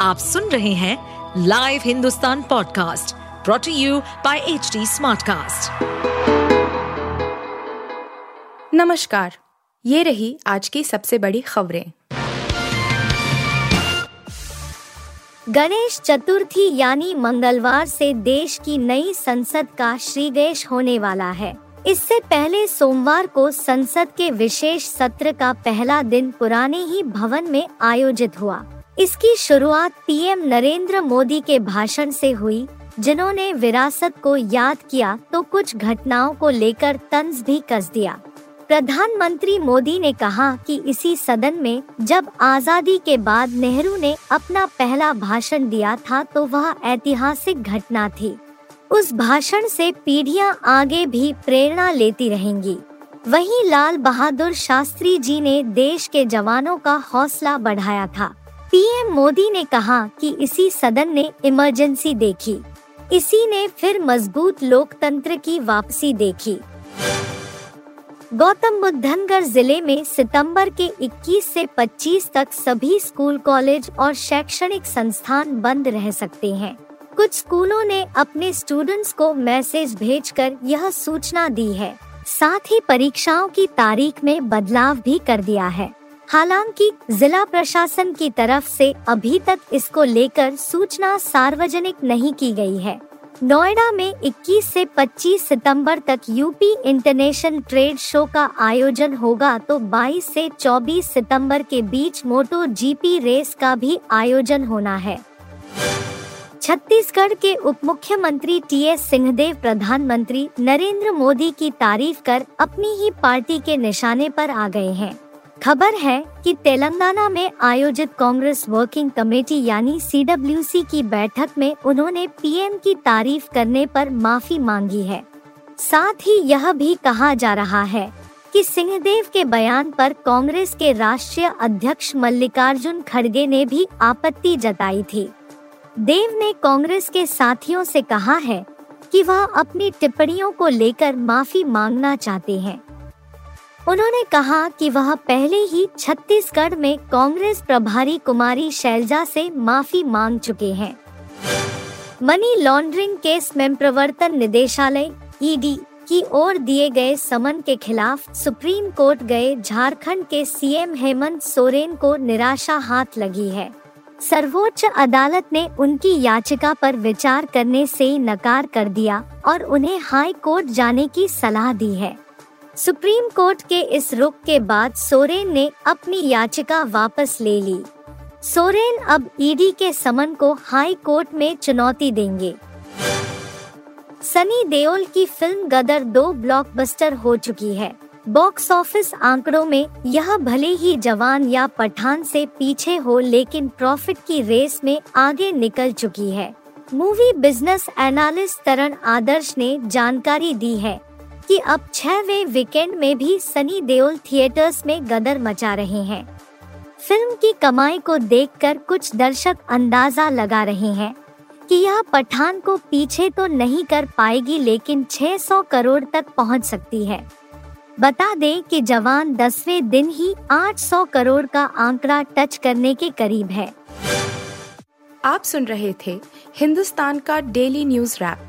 आप सुन रहे हैं live Hindustan podcast brought to you by H Smartcast. नमस्कार ये रही आज की सबसे बड़ी खबरें। गणेश चतुर्थी यानी मंगलवार से देश की नई संसद का श्रीगेश होने वाला है। इससे पहले सोमवार को संसद के विशेष सत्र का पहला दिन पुराने ही भवन में आयोजित हुआ। इसकी शुरुआत पीएम नरेंद्र मोदी के भाषण से हुई, जिन्होंने विरासत को याद किया तो कुछ घटनाओं को लेकर तंज भी कस दिया। प्रधानमंत्री मोदी ने कहा कि इसी सदन में, जब आज़ादी के बाद नेहरू ने अपना पहला भाषण दिया था तो वह ऐतिहासिक घटना थी। उस भाषण से पीढ़ियाँ आगे भी प्रेरणा लेती रहेंगी। वहीं लाल बहादुर शास्त्री जी ने देश के जवानों का हौसला बढ़ाया था। पीएम मोदी ने कहा कि इसी सदन ने इमरजेंसी देखी। इसी ने फिर मज़बूत लोकतंत्र की वापसी देखी। गौतम बुद्ध धनगर ज़िले में सितंबर के 21 से 25 तक सभी स्कूल, कॉलेज और शैक्षणिक संस्थान बंद रह सकते हैं। कुछ स्कूलों ने अपने स्टूडेंट्स को मैसेज भेजकर यह सूचना दी है। साथ ही परीक्षाओं की तारीख में बदलाव भी कर दिया है। हालाँकि, जिला प्रशासन की तरफ़ से अभी तक इसको लेकर सूचना सार्वजनिक नहीं की गई है। नोएडा में 21 से 25 सितंबर तक यूपी इंटरनेशनल ट्रेड शो का आयोजन होगा तो 22 से 24 सितंबर के बीच मोटो जीपी रेस का भी आयोजन होना है। छत्तीसगढ़ के उप मुख्यमंत्री टी एस सिंहदेव, प्रधानमंत्री नरेंद्र मोदी की तारीफ़ कर अपनी ही पार्टी के निशाने पर आ गए हैं। खबर है कि तेलंगाना में आयोजित कांग्रेस वर्किंग कमेटी यानी सीडब्ल्यूसी की बैठक में उन्होंने पीएम की तारीफ़ करने पर माफ़ी मांगी है। साथ ही यह भी कहा जा रहा है कि सिंहदेव के बयान पर कांग्रेस के राष्ट्रीय अध्यक्ष मल्लिकार्जुन खड़गे ने भी आपत्ति जताई थी। देव ने कांग्रेस के साथियों से कहा है कि वह अपनी टिप्पणियों को लेकर माफ़ी मांगना चाहते हैं। उन्होंने कहा कि वह पहले ही छत्तीसगढ़ में कांग्रेस प्रभारी कुमारी शैलजा से माफ़ी मांग चुके हैं। मनी लॉन्ड्रिंग केस में प्रवर्तन निदेशालय ईडी की ओर दिए गए समन के खिलाफ सुप्रीम कोर्ट गए झारखंड के सीएम हेमंत सोरेन को निराशा हाथ लगी है। सर्वोच्च अदालत ने उनकी याचिका पर विचार करने से नकार कर दिया और उन्हें हाई कोर्ट जाने की सलाह दी है। सुप्रीम कोर्ट के इस रुख के बाद सोरेन ने अपनी याचिका वापस ले ली। सोरेन अब ईडी के समन को हाई कोर्ट में चुनौती देंगे। सनी देओल की फ़िल्म गदर दो ब्लॉकबस्टर हो चुकी है। बॉक्स ऑफ़िस आंकड़ों में यह भले ही जवान या पठान से पीछे हो लेकिन प्रॉफिट की रेस में आगे निकल चुकी है। Movie business analyst Taran Adarsh ने जानकारी दी है। कि अब छहवे वीकेंड में भी सनी देओल थिएटर्स में गदर मचा रहे हैं। फ़िल्म की कमाई को देखकर कुछ दर्शक अंदाज़ा लगा रहे हैं कि यह पठान को पीछे तो नहीं कर पाएगी, लेकिन 600 करोड़ तक पहुँच सकती है। बता दें कि जवान दसवें दिन ही 800 करोड़ का आंकड़ा टच करने के करीब है। आप सुन रहे थे हिंदुस्तान का डेली न्यूज़ रैप।